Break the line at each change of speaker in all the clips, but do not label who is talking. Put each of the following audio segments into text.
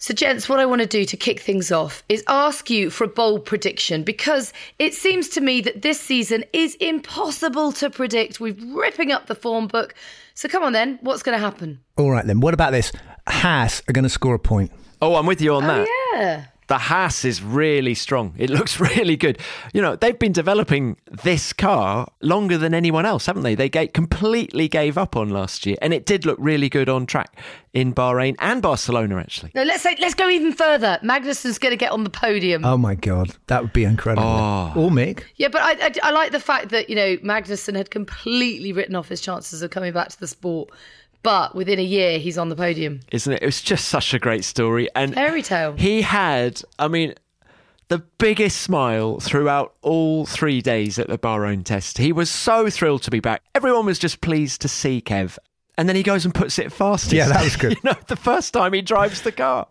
So, gents, what I want to do to kick things off is ask you for a bold prediction because it seems to me that this season is impossible to predict. We're ripping up the form book. So, come on then, what's going to happen?
All right, then. What about this? Haas are going to score a point.
Oh, I'm with you on oh, that.
Oh, yeah.
The Haas is really strong. It looks really good. You know, they've been developing this car longer than anyone else, haven't they? They gave, completely gave up on last year, and it did look really good on track in Bahrain and Barcelona, actually.
No, let's say, let's go even further. Magnussen's going to get on the podium.
Oh my god, that would be incredible.
Oh.
Or Mick.
Yeah, but I, I, I like the fact that you know Magnussen had completely written off his chances of coming back to the sport, but within a year he's on the podium.
Isn't it? It was just such a great story. And
Fairy tale.
he had, I mean, the biggest smile throughout all three days at the Bahrain test. He was so thrilled to be back. Everyone was just pleased to see Kev. And then he goes and puts it fastest.
Yeah, that was good.
you know, the first time he drives the car.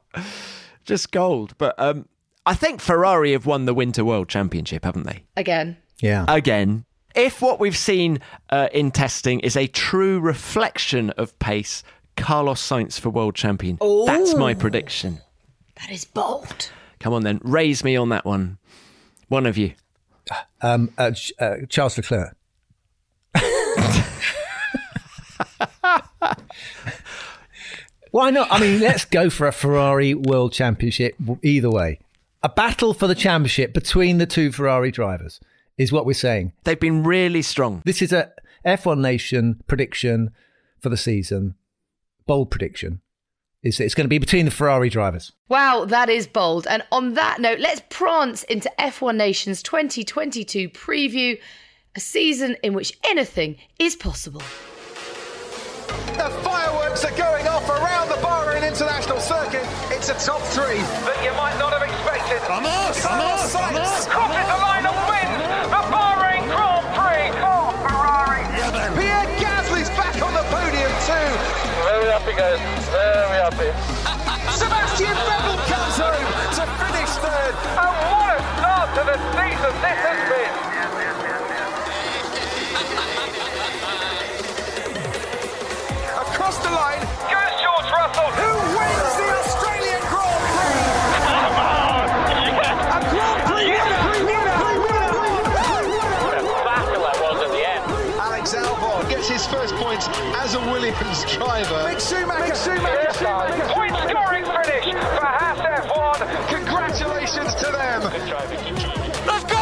Just gold. But um, I think Ferrari have won the Winter World Championship, haven't they?
Again.
Yeah.
Again. If what we've seen uh, in testing is a true reflection of pace, Carlos Sainz for world champion. That's my prediction.
That is bold.
Come on then, raise me on that one. One of you.
um, uh, uh, Charles Leclerc. Why not? I mean, let's go for a Ferrari World Championship either way. A battle for the championship between the two Ferrari drivers is what we're saying.
They've been really strong.
This is a F1 Nation prediction for the season. Bold prediction. Is it's going to be between the Ferrari drivers.
Wow, that is bold. And on that note, let's prance into F1 Nation's 2022 preview, a season in which anything is possible.
The fireworks are going off around the Bahrain International Circuit. It's a top three that you might not have expected. Vamos, vamos, vamos. Crosses the line and
Guys. Very happy.
Sebastian Vettel comes home to finish third.
And what a start to the season this has been.
Across the line,
Goes George Russell.
As a Williams driver. Mick Schumacher, Mick Schumacher, Schumacher.
Point scoring finish for Haas F1.
Congratulations to them.
Let's go!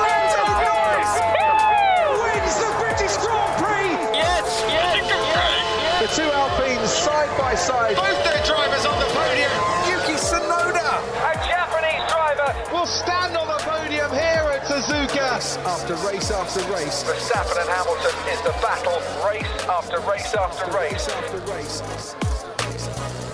Lando Norris wins the British Grand Prix.
Yes, yes,
The two Alpines side by side. Both their drivers on the podium. Yuki Tsunoda
A Japanese driver.
will stand on the podium Suzuka. After race after race.
Verstappen and Hamilton is the battle, race after race after race.
after race.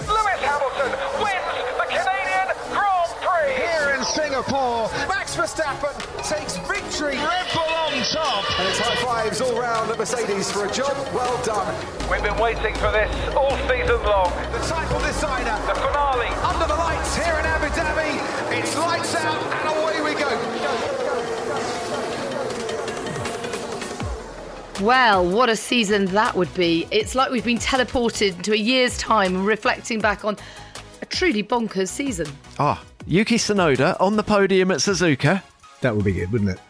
Lewis Hamilton wins the Canadian Grand Prix.
Here in Singapore, Max Verstappen takes victory. Red Bull on top. And it's high fives all round at Mercedes for a job well done.
We've been waiting for this all season long.
The title designer
The finale.
under the lights here in Abu Dhabi. It's lights out
Well, what a season that would be. It's like we've been teleported to a year's time, and reflecting back on a truly bonkers season.
Ah, Yuki Tsunoda on the podium at Suzuka.
That would be good, wouldn't it?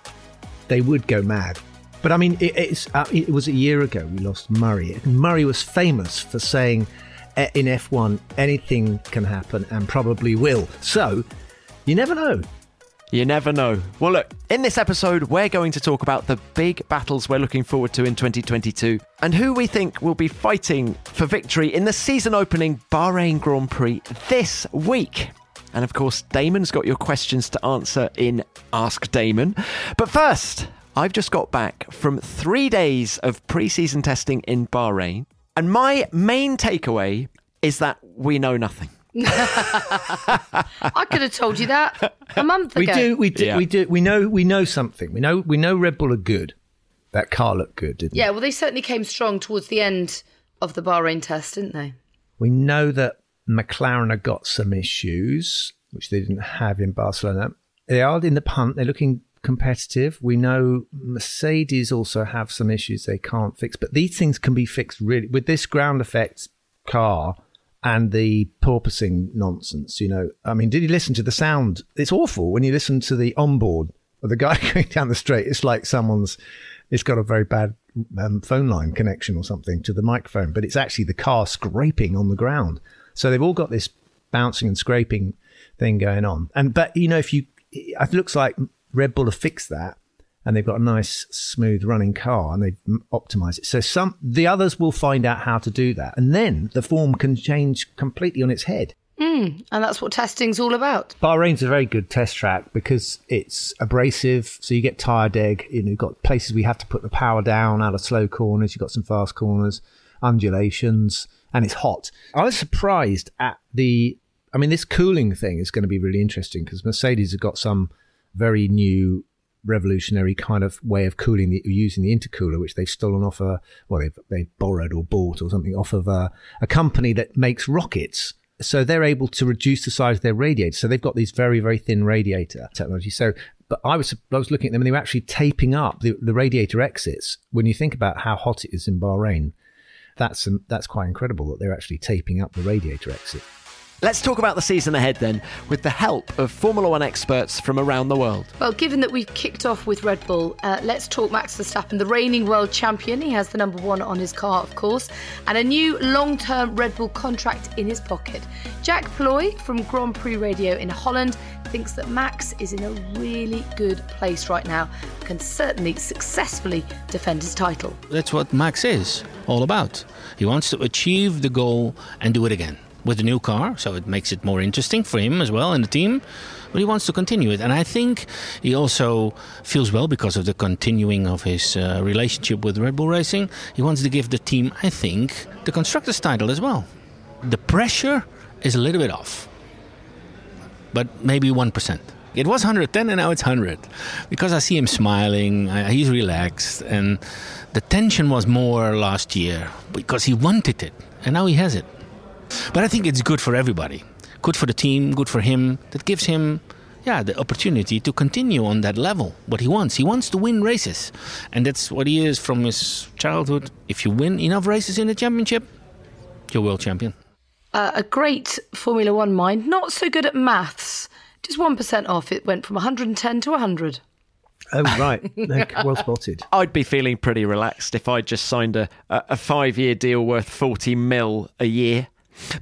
They would go mad. But I mean, it, it's uh, it was a year ago we lost Murray. Murray was famous for saying in F1 anything can happen and probably will. So you never know.
You never know. Well, look, in this episode, we're going to talk about the big battles we're looking forward to in 2022 and who we think will be fighting for victory in the season opening Bahrain Grand Prix this week. And of course, Damon's got your questions to answer in Ask Damon. But first, I've just got back from three days of pre season testing in Bahrain. And my main takeaway is that we know nothing.
I could have told you that a month
We
ago.
We do, we do,
Yeah.
we do. We know, we know something. We know, we know Red Bull are good. That car looked good, didn't it?
Yeah, well, they certainly came strong towards the end of the Bahrain test, didn't they?
We know that McLaren have got some issues, which they didn't have in Barcelona. They are in the punt. They're looking competitive. We know Mercedes also have some issues they can't fix, but these things can be fixed really with this ground effects car and the porpoising nonsense. You know, I mean, did you listen to the sound? It's awful when you listen to the onboard of the guy going down the straight. It's like someone's. It's got a very bad um, phone line connection or something to the microphone, but it's actually the car scraping on the ground. So they've all got this bouncing and scraping thing going on. And but you know, if you, it looks like Red Bull have fixed that, and they've got a nice, smooth running car, and they've optimized it. So some the others will find out how to do that, and then the form can change completely on its head.
Hmm, and that's what testing's all about.
Bahrain's a very good test track because it's abrasive, so you get tire deg. You know, you've got places we have to put the power down out of slow corners. You've got some fast corners, undulations, and it's hot. I was surprised at the. I mean, this cooling thing is going to be really interesting because Mercedes have got some very new, revolutionary kind of way of cooling the using the intercooler, which they've stolen off a well, they've, they've borrowed or bought or something off of a, a company that makes rockets so they're able to reduce the size of their radiator. So they've got these very, very thin radiator technology. So, but I was I was looking at them and they were actually taping up the, the radiator exits. When you think about how hot it is in Bahrain, that's um, that's quite incredible that they're actually taping up the radiator exit.
Let's talk about the season ahead then, with the help of Formula One experts from around the world.
Well, given that we've kicked off with Red Bull, uh, let's talk Max Verstappen, the reigning world champion. He has the number one on his car, of course, and a new long term Red Bull contract in his pocket. Jack Plooij from Grand Prix Radio in Holland thinks that Max is in a really good place right now, can certainly successfully defend his title.
That's what Max is all about. He wants to achieve the goal and do it again with a new car, so it makes it more interesting for him as well and the team. But he wants to continue it, and I think he also feels well because of the continuing of his uh, relationship with Red Bull Racing. He wants to give the team, I think, the constructors' title as well. The pressure is a little bit off, but maybe one percent. It was 110 and now it's 100 because I see him smiling. I, he's relaxed, and the tension was more last year because he wanted it, and now he has it. But I think it's good for everybody. Good for the team, good for him. That gives him, yeah, the opportunity to continue on that level. What he wants. He wants to win races. And that's what he is from his childhood. If you win enough races in the championship, you're world champion.
Uh, a great Formula One mind, not so good at maths. Just 1% off. It went from 110 to 100.
Oh right, well spotted.
I'd be feeling pretty relaxed if I'd just signed a, a, a five year deal worth 40 mil a year.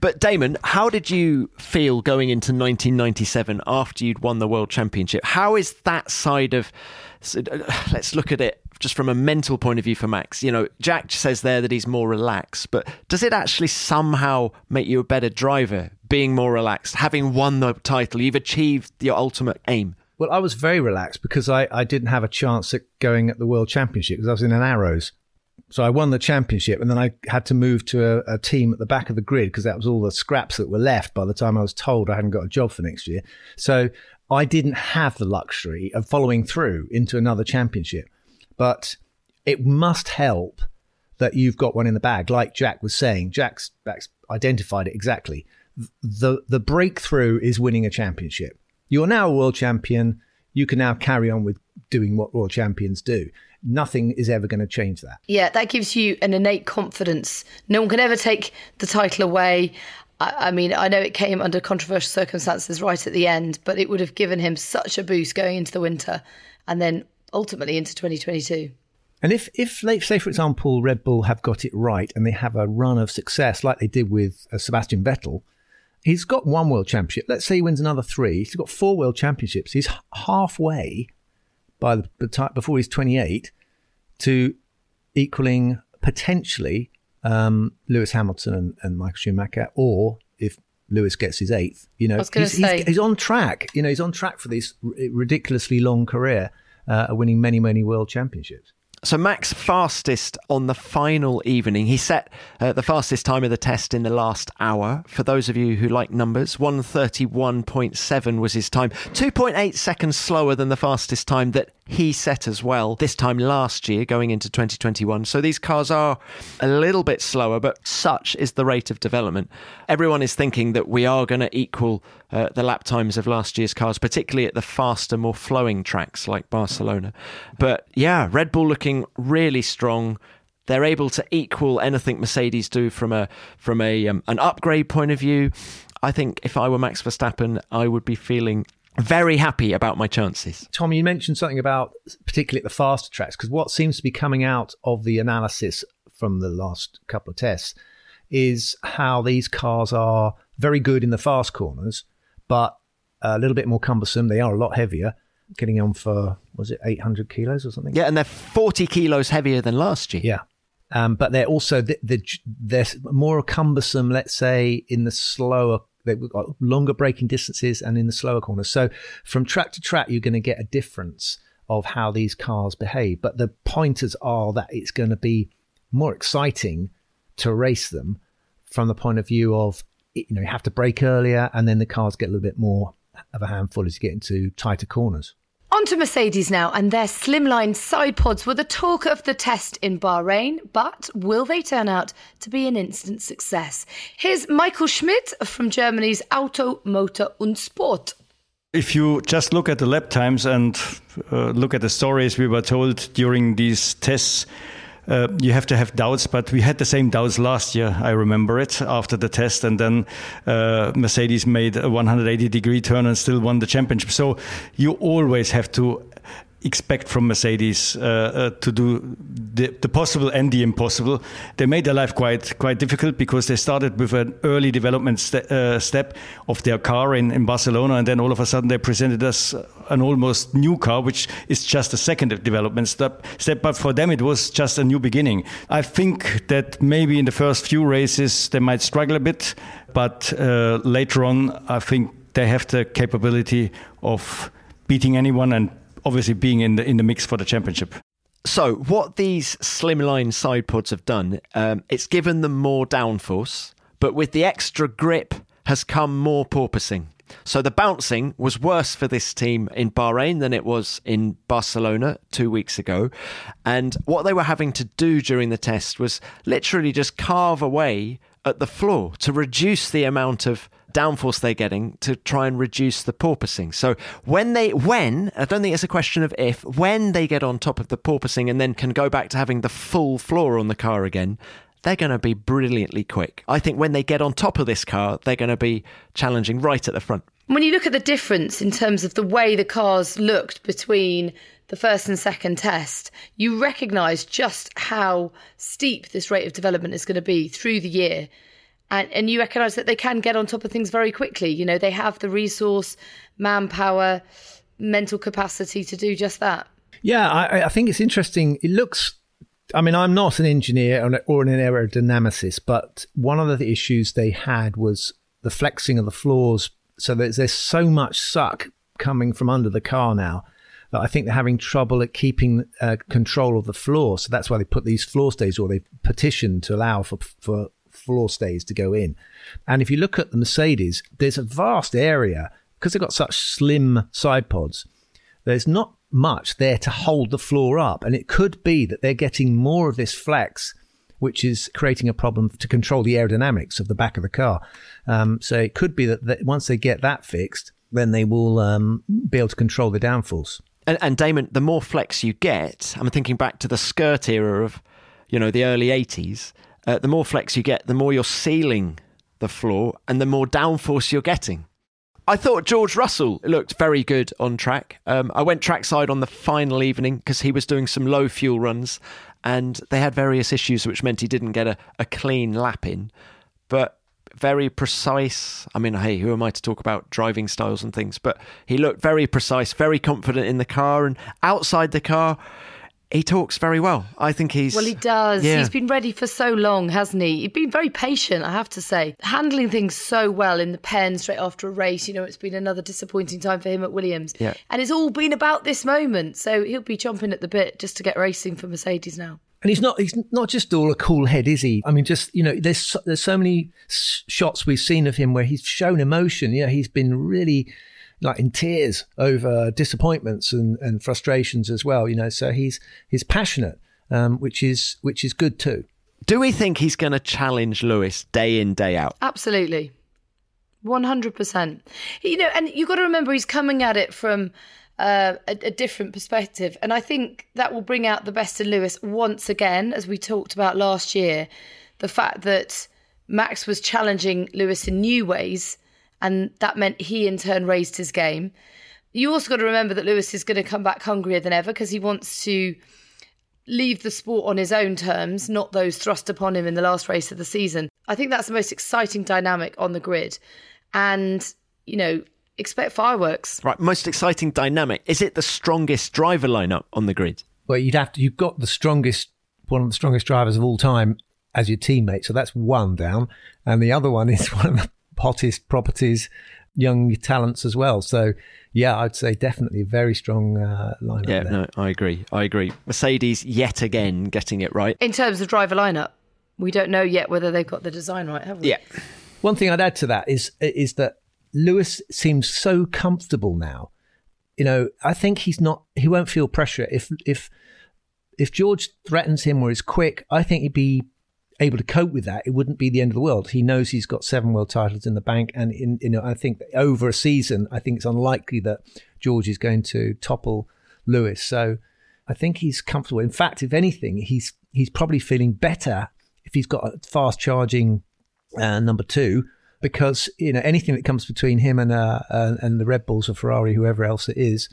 But Damon, how did you feel going into 1997 after you'd won the World Championship? How is that side of. uh, Let's look at it just from a mental point of view for Max. You know, Jack says there that he's more relaxed, but does it actually somehow make you a better driver, being more relaxed, having won the title? You've achieved your ultimate aim.
Well, I was very relaxed because I, I didn't have a chance at going at the World Championship because I was in an Arrows. So I won the championship and then I had to move to a, a team at the back of the grid because that was all the scraps that were left by the time I was told I hadn't got a job for next year. So I didn't have the luxury of following through into another championship. But it must help that you've got one in the bag, like Jack was saying. Jack's, Jack's identified it exactly. The the breakthrough is winning a championship. You're now a world champion. You can now carry on with doing what world champions do. Nothing is ever going to change that.
Yeah, that gives you an innate confidence. No one can ever take the title away. I, I mean, I know it came under controversial circumstances right at the end, but it would have given him such a boost going into the winter and then ultimately into 2022.
And if, if say, for example, Red Bull have got it right and they have a run of success like they did with uh, Sebastian Vettel, he's got one world championship. Let's say he wins another three. He's got four world championships. He's halfway by the, time before he's 28 to equaling potentially um, Lewis Hamilton and, and Michael Schumacher, or if Lewis gets his eighth, you know, he's, he's- he's on track. You know, he's on track for this r- ridiculously long career, uh, winning many, many world championships.
So Max fastest on the final evening. He set uh, the fastest time of the test in the last hour. For those of you who like numbers, 131.7 was his time. 2.8 seconds slower than the fastest time that he set as well this time last year going into 2021. So these cars are a little bit slower, but such is the rate of development. Everyone is thinking that we are going to equal uh, the lap times of last year's cars, particularly at the faster, more flowing tracks like Barcelona. But yeah, Red Bull looking really strong. They're able to equal anything Mercedes do from a from a um, an upgrade point of view. I think if I were Max Verstappen, I would be feeling very happy about my chances.
Tom, you mentioned something about particularly at the faster tracks, because what seems to be coming out of the analysis from the last couple of tests is how these cars are very good in the fast corners, but a little bit more cumbersome. They are a lot heavier, getting on for, was it 800 kilos or something?
Yeah, and they're 40 kilos heavier than last year.
Yeah. Um, but they're also the, the, they're more cumbersome, let's say, in the slower they've got longer braking distances and in the slower corners. So from track to track, you're going to get a difference of how these cars behave. But the pointers are that it's going to be more exciting to race them from the point of view of you know you have to brake earlier and then the cars get a little bit more of a handful as you get into tighter corners.
On to Mercedes now, and their slimline side pods were the talk of the test in Bahrain, but will they turn out to be an instant success? Here's Michael Schmidt from Germany's Auto, Motor und Sport.
If you just look at the lap times and uh, look at the stories we were told during these tests, uh, you have to have doubts, but we had the same doubts last year. I remember it after the test, and then uh, Mercedes made a 180 degree turn and still won the championship. So you always have to expect from Mercedes uh, uh, to do the, the, possible and the impossible. They made their life quite quite difficult because they started with an early development ste- uh, step of their car in, in Barcelona, and then all of a sudden they presented us an almost new car, which is just a second development step. Step, but for them it was just a new beginning. I think that maybe in the first few races they might struggle a bit, but uh, later on I think they have the capability of beating anyone and obviously being in the in the mix for the championship.
So, what these slimline side pods have done, um, it's given them more downforce, but with the extra grip has come more porpoising. So the bouncing was worse for this team in Bahrain than it was in Barcelona two weeks ago. And what they were having to do during the test was literally just carve away at the floor to reduce the amount of downforce they're getting to try and reduce the porpoising. So when they, when, I don't think it's a question of if, when they get on top of the porpoising and then can go back to having the full floor on the car again, they're going to be brilliantly quick. I think when they get on top of this car, they're going to be challenging right at the front.
When you look at the difference in terms of the way the cars looked between the first and second test, you recognise just how steep this rate of development is going to be through the year and and you recognise that they can get on top of things very quickly. You know, they have the resource, manpower, mental capacity to do just that.
Yeah, I, I think it's interesting. It looks. I mean, I'm not an engineer or an aerodynamicist, but one of the issues they had was the flexing of the floors. So there's, there's so much suck coming from under the car now that I think they're having trouble at keeping uh, control of the floor. So that's why they put these floor stays or they petitioned to allow for for floor stays to go in. And if you look at the Mercedes, there's a vast area because they've got such slim side pods. There's not much there to hold the floor up. And it could be that they're getting more of this flex, which is creating a problem to control the aerodynamics of the back of the car. Um, so it could be that, that, once they get that fixed, then they will um, be able to control the downforce.
And, and Damon, the more flex you get, I'm thinking back to the skirt era of, you know, the early 80s uh, the more flex you get, the more you're sealing the floor and the more downforce you're getting. I thought George Russell looked very good on track. Um, I went trackside on the final evening because he was doing some low fuel runs and they had various issues, which meant he didn't get a, a clean lap in. But very precise. I mean, hey, who am I to talk about driving styles and things? But he looked very precise, very confident in the car and outside the car he talks very well. I think he's.
Well, he does.
Yeah.
He's been ready for so long, hasn't he? He's been very patient, I have to say. Handling things so well in the pen straight after a race. You know, it's been another disappointing time for him at Williams.
Yeah.
And it's all been about this moment. So he'll be chomping at the bit just to get racing for Mercedes now.
And he's not he's not just all a cool head, is he? I mean, just you know, there's so, there's so many shots we've seen of him where he's shown emotion. Yeah, he's been really like in tears over disappointments and, and frustrations as well. You know, so he's he's passionate, um, which is which is good too.
Do we think he's going to challenge Lewis day in, day out?
Absolutely. 100%. You know, and you've got to remember he's coming at it from uh, a, a different perspective. And I think that will bring out the best in Lewis once again, as we talked about last year. The fact that Max was challenging Lewis in new ways, and that meant he in turn raised his game. You also got to remember that Lewis is going to come back hungrier than ever because he wants to leave the sport on his own terms, not those thrust upon him in the last race of the season. I think that's the most exciting dynamic on the grid. And, you know, expect fireworks.
Right, most exciting dynamic. Is it the strongest driver lineup on the grid?
Well, you'd have to. You've got the strongest, one of the strongest drivers of all time as your teammate. So that's one down, and the other one is one of the hottest properties, young talents as well. So yeah, I'd say definitely a very strong uh, lineup.
Yeah,
there.
no, I agree. I agree. Mercedes yet again getting it right.
In terms of driver lineup, we don't know yet whether they've got the design right, have we?
Yeah.
One thing I'd add to that is is that Lewis seems so comfortable now. You know, I think he's not. He won't feel pressure if if if George threatens him or is quick. I think he'd be able to cope with that. It wouldn't be the end of the world. He knows he's got seven world titles in the bank, and in you know, I think over a season, I think it's unlikely that George is going to topple Lewis. So I think he's comfortable. In fact, if anything, he's he's probably feeling better if he's got a fast charging uh, number two because you know anything that comes between him and uh, uh, and the Red Bulls or Ferrari, whoever else it is,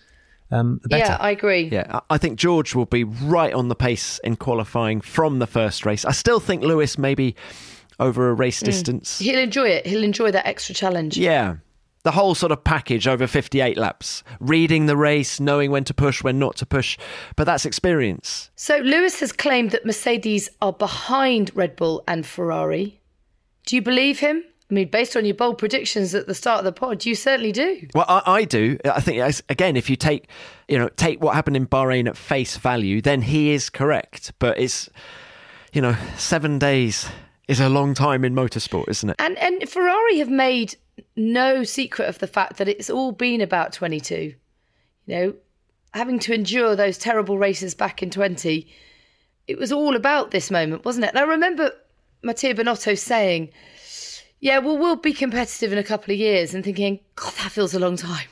um, the better.
Yeah, I agree.
Yeah, I I think George will be right on the pace in qualifying from the first race. I still think Lewis maybe over a race distance.
He'll enjoy it. He'll enjoy that extra challenge.
Yeah. The whole sort of package over 58 laps, reading the race, knowing when to push, when not to push. But that's experience.
So Lewis has claimed that Mercedes are behind Red Bull and Ferrari. Do you believe him? I mean, based on your bold predictions at the start of the pod, you certainly do.
Well, I, I do. I think again, if you take, you know, take what happened in Bahrain at face value, then he is correct. But it's, you know, seven days is a long time in motorsport, isn't it?
And and Ferrari have made no secret of the fact that it's all been about 22. You know, having to endure those terrible races back in 20, it was all about this moment, wasn't it? And I remember Mattia Binotto saying, yeah, well, we'll be competitive in a couple of years and thinking, God, that feels a long time.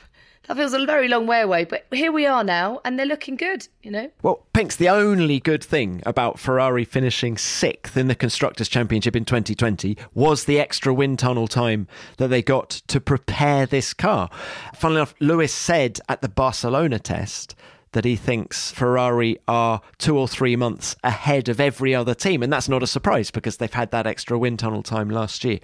That feels a very long way away. But here we are now, and they're looking good, you know?
Well, Pink's the only good thing about Ferrari finishing sixth in the Constructors' Championship in 2020 was the extra wind tunnel time that they got to prepare this car. Funnily enough, Lewis said at the Barcelona test that he thinks Ferrari are two or three months ahead of every other team. And that's not a surprise because they've had that extra wind tunnel time last year.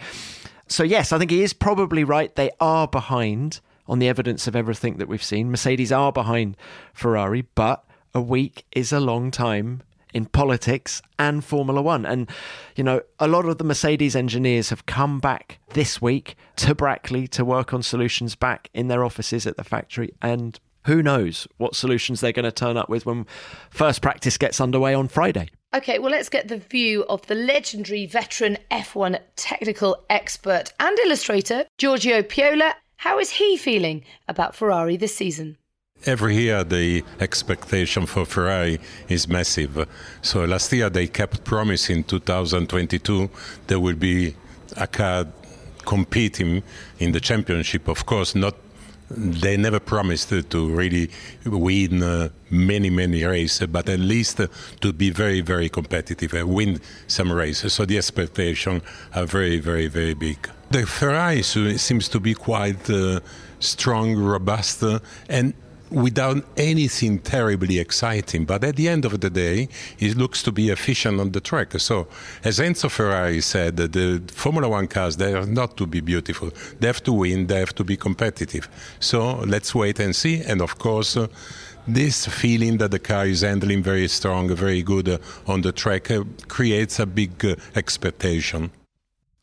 So, yes, I think he is probably right. They are behind on the evidence of everything that we've seen. Mercedes are behind Ferrari, but a week is a long time in politics and Formula One. And, you know, a lot of the Mercedes engineers have come back this week to Brackley to work on solutions back in their offices at the factory. And who knows what solutions they're going to turn up with when first practice gets underway on Friday.
Okay, well, let's get the view of the legendary veteran F1 technical expert and illustrator, Giorgio Piola. How is he feeling about Ferrari this season?
Every year, the expectation for Ferrari is massive. So last year, they kept promising 2022 there will be a car competing in the championship. Of course, not. They never promised to really win uh, many, many races, but at least uh, to be very, very competitive and win some races. So the expectations are very, very, very big. The Ferrari seems to be quite uh, strong, robust, uh, and without anything terribly exciting. But at the end of the day, it looks to be efficient on the track. So, as Enzo Ferrari said, the Formula One cars, they are not to be beautiful. They have to win, they have to be competitive. So, let's wait and see. And of course, uh, this feeling that the car is handling very strong, very good uh, on the track, uh, creates a big uh, expectation.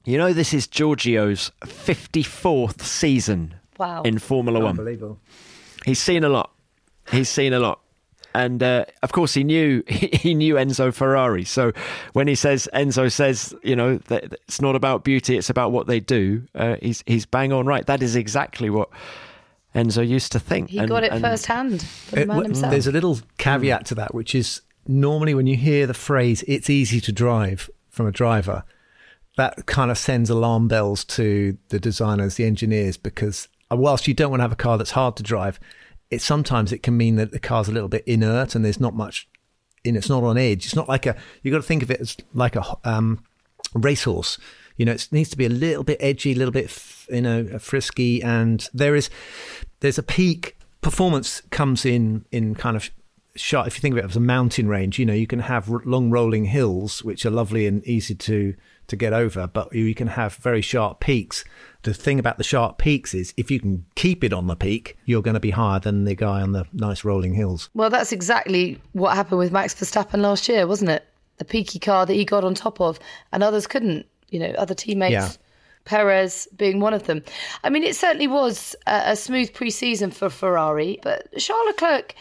You know, this is Giorgio's 54th season
Wow.
in Formula One.
Unbelievable.
He's seen a lot. He's seen a lot. And uh, of course, he knew he knew Enzo Ferrari. So when he says Enzo says, you know, that it's not about beauty, it's about what they do. Uh, he's he's bang on right. That is exactly what Enzo used to think.
He
And-
got it
and-
firsthand from the man
w-
himself.
there's a little caveat to that, which is normally when you hear the phrase "it's easy to drive" from a driver, that kind of sends alarm bells to the designers, the engineers, because whilst you don't want to have a car that's hard to drive, it sometimes it can mean that the car's a little bit inert and there's not much in it, it's not on edge. It's not like a you've got to think of it as like a um, racehorse. You know, it needs to be a little bit edgy, a little bit you know frisky, and there is there's a peak performance comes in in kind of sharp. If you think of it as a mountain range, you know, you can have long rolling hills which are lovely and easy to to get over, but you can have very sharp peaks. The thing about the sharp peaks is if you can keep it on the peak, you're going to be higher than the guy on the nice rolling hills.
Well, that's exactly what happened with Max Verstappen last year, wasn't it? The peaky car that he got on top of, and others couldn't. You know, other teammates,
Yeah.
Perez being one of them. I mean, it certainly was a, a smooth pre-season for Ferrari, but Charles Leclerc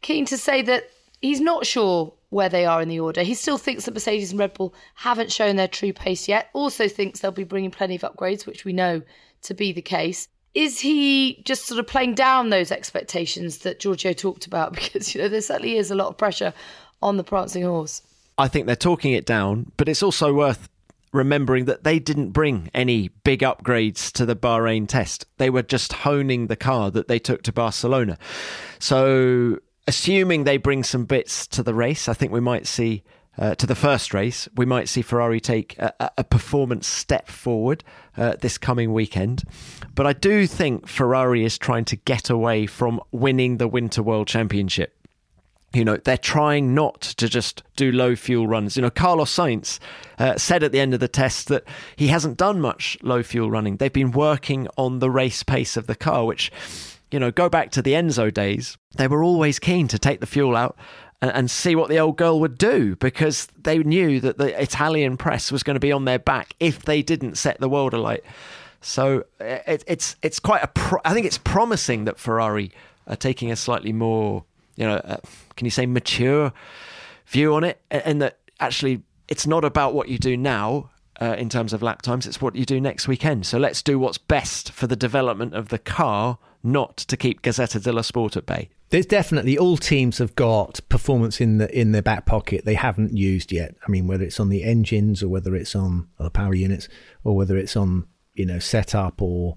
keen to say that he's not sure where they are in the order. He still thinks that Mercedes and Red Bull haven't shown their true pace yet. Also thinks they'll be bringing plenty of upgrades, which we know to be the case. Is he just sort of playing down those expectations that Giorgio talked about? Because you know there certainly is a lot of pressure on the prancing horse.
I think they're talking it down, but it's also worth remembering that they didn't bring any big upgrades to the Bahrain test. They were just honing the car that they took to Barcelona. So, assuming they bring some bits to the race, I think we might see. Uh, to the first race, we might see Ferrari take a, a- performance step forward uh, this coming weekend. But I do think Ferrari is trying to get away from winning the Winter World Championship you know they're trying not to just do low fuel runs you know carlos sainz uh, said at the end of the test that he hasn't done much low fuel running they've been working on the race pace of the car which you know go back to the enzo days they were always keen to take the fuel out and, and see what the old girl would do because they knew that the italian press was going to be on their back if they didn't set the world alight so uh, it, it's it's quite a pro- i think it's promising that ferrari are taking a slightly more you know, uh, can you say mature view on it? And that actually it's not about what you do now uh, in terms of lap times, it's what you do next weekend. So let's do what's best for the development of the car, not to keep Gazzetta dello Sport at bay.
There's definitely all teams have got performance in the in their back pocket they haven't used yet. I mean, whether it's on the engines or whether it's on the power units or whether it's on you know setup or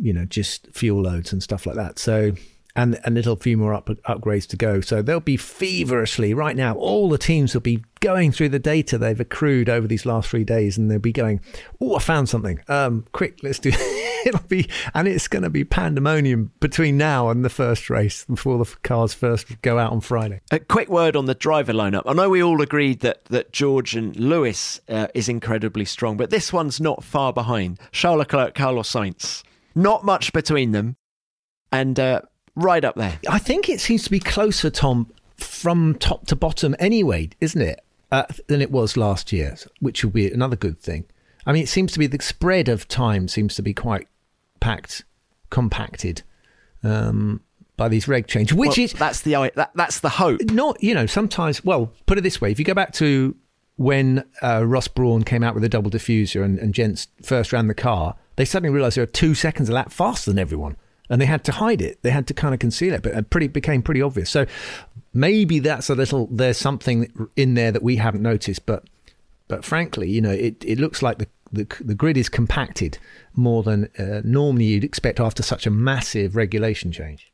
you know just fuel loads and stuff like that. So and a little few more up, upgrades to go. So they'll be feverishly right now. All the teams will be going through the data they've accrued over these last three days, and they'll be going, "Oh, I found something! Um, quick, let's do." It'll be and it's going to be pandemonium between now and the first race before the cars first go out on Friday.
A quick word on the driver lineup. I know we all agreed that that George and Lewis uh, is incredibly strong, but this one's not far behind. Charles Leclerc, Carlos Sainz, not much between them, and uh, right up there.
I think it seems to be closer, Tom, from top to bottom anyway, isn't it? Uh, than it was last year, which will be another good thing. I mean, it seems to be the spread of time seems to be quite packed, compacted um, by these reg changes, which
Well,
is
that's the that, that's the hope.
not, you know, sometimes, well, put it this way if you go back to when uh, Ross Brawn came out with a double diffuser and, and Gents first ran the car, they suddenly realized they were two seconds a lap faster than everyone. And they had to hide it. They had to kind of conceal it, but it pretty became pretty obvious. So maybe that's a little. There's something in there that we haven't noticed, but but frankly, you know, it, it looks like the, the the grid is compacted more than uh, normally you'd expect after such a massive regulation change.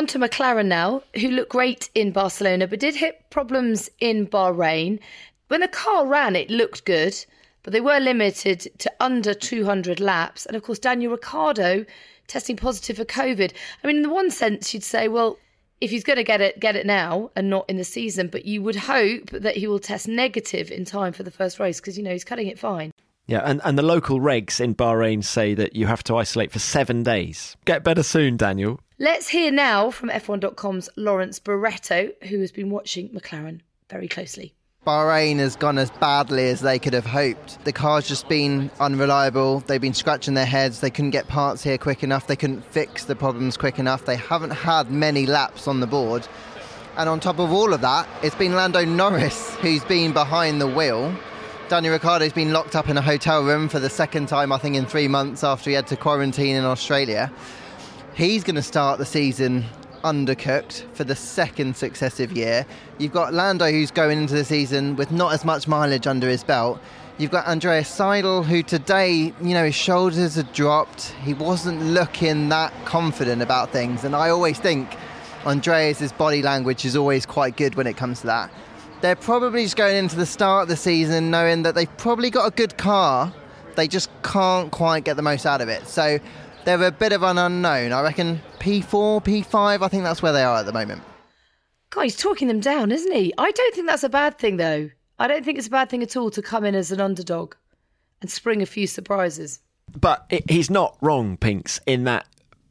On to McLaren now, who looked great in Barcelona but did hit problems in Bahrain. When the car ran, it looked good, but they were limited to under 200 laps. And of course, Daniel Ricciardo testing positive for COVID. I mean, in the one sense, you'd say, well, if he's going to get it, get it now and not in the season. But you would hope that he will test negative in time for the first race because you know he's cutting it fine.
Yeah, and, and the local regs in Bahrain say that you have to isolate for seven days. Get better soon, Daniel.
Let's hear now from F1.com's Lawrence Barretto, who has been watching McLaren very closely.
Bahrain has gone as badly as they could have hoped. The car's just been unreliable. They've been scratching their heads. They couldn't get parts here quick enough. They couldn't fix the problems quick enough. They haven't had many laps on the board. And on top of all of that, it's been Lando Norris who's been behind the wheel. Daniel Ricciardo's been locked up in a hotel room for the second time, I think, in three months after he had to quarantine in Australia. He's going to start the season undercooked for the second successive year. You've got Lando, who's going into the season with not as much mileage under his belt. You've got Andreas Seidl, who today, you know, his shoulders had dropped. He wasn't looking that confident about things. And I always think Andreas' body language is always quite good when it comes to that. They're probably just going into the start of the season knowing that they've probably got a good car. They just can't quite get the most out of it. So they're a bit of an unknown. I reckon P4, P5, I think that's where they are at the moment.
God, he's talking them down, isn't he? I don't think that's a bad thing, though. I don't think it's a bad thing at all to come in as an underdog and spring a few surprises.
But it, he's not wrong, Pinks, in that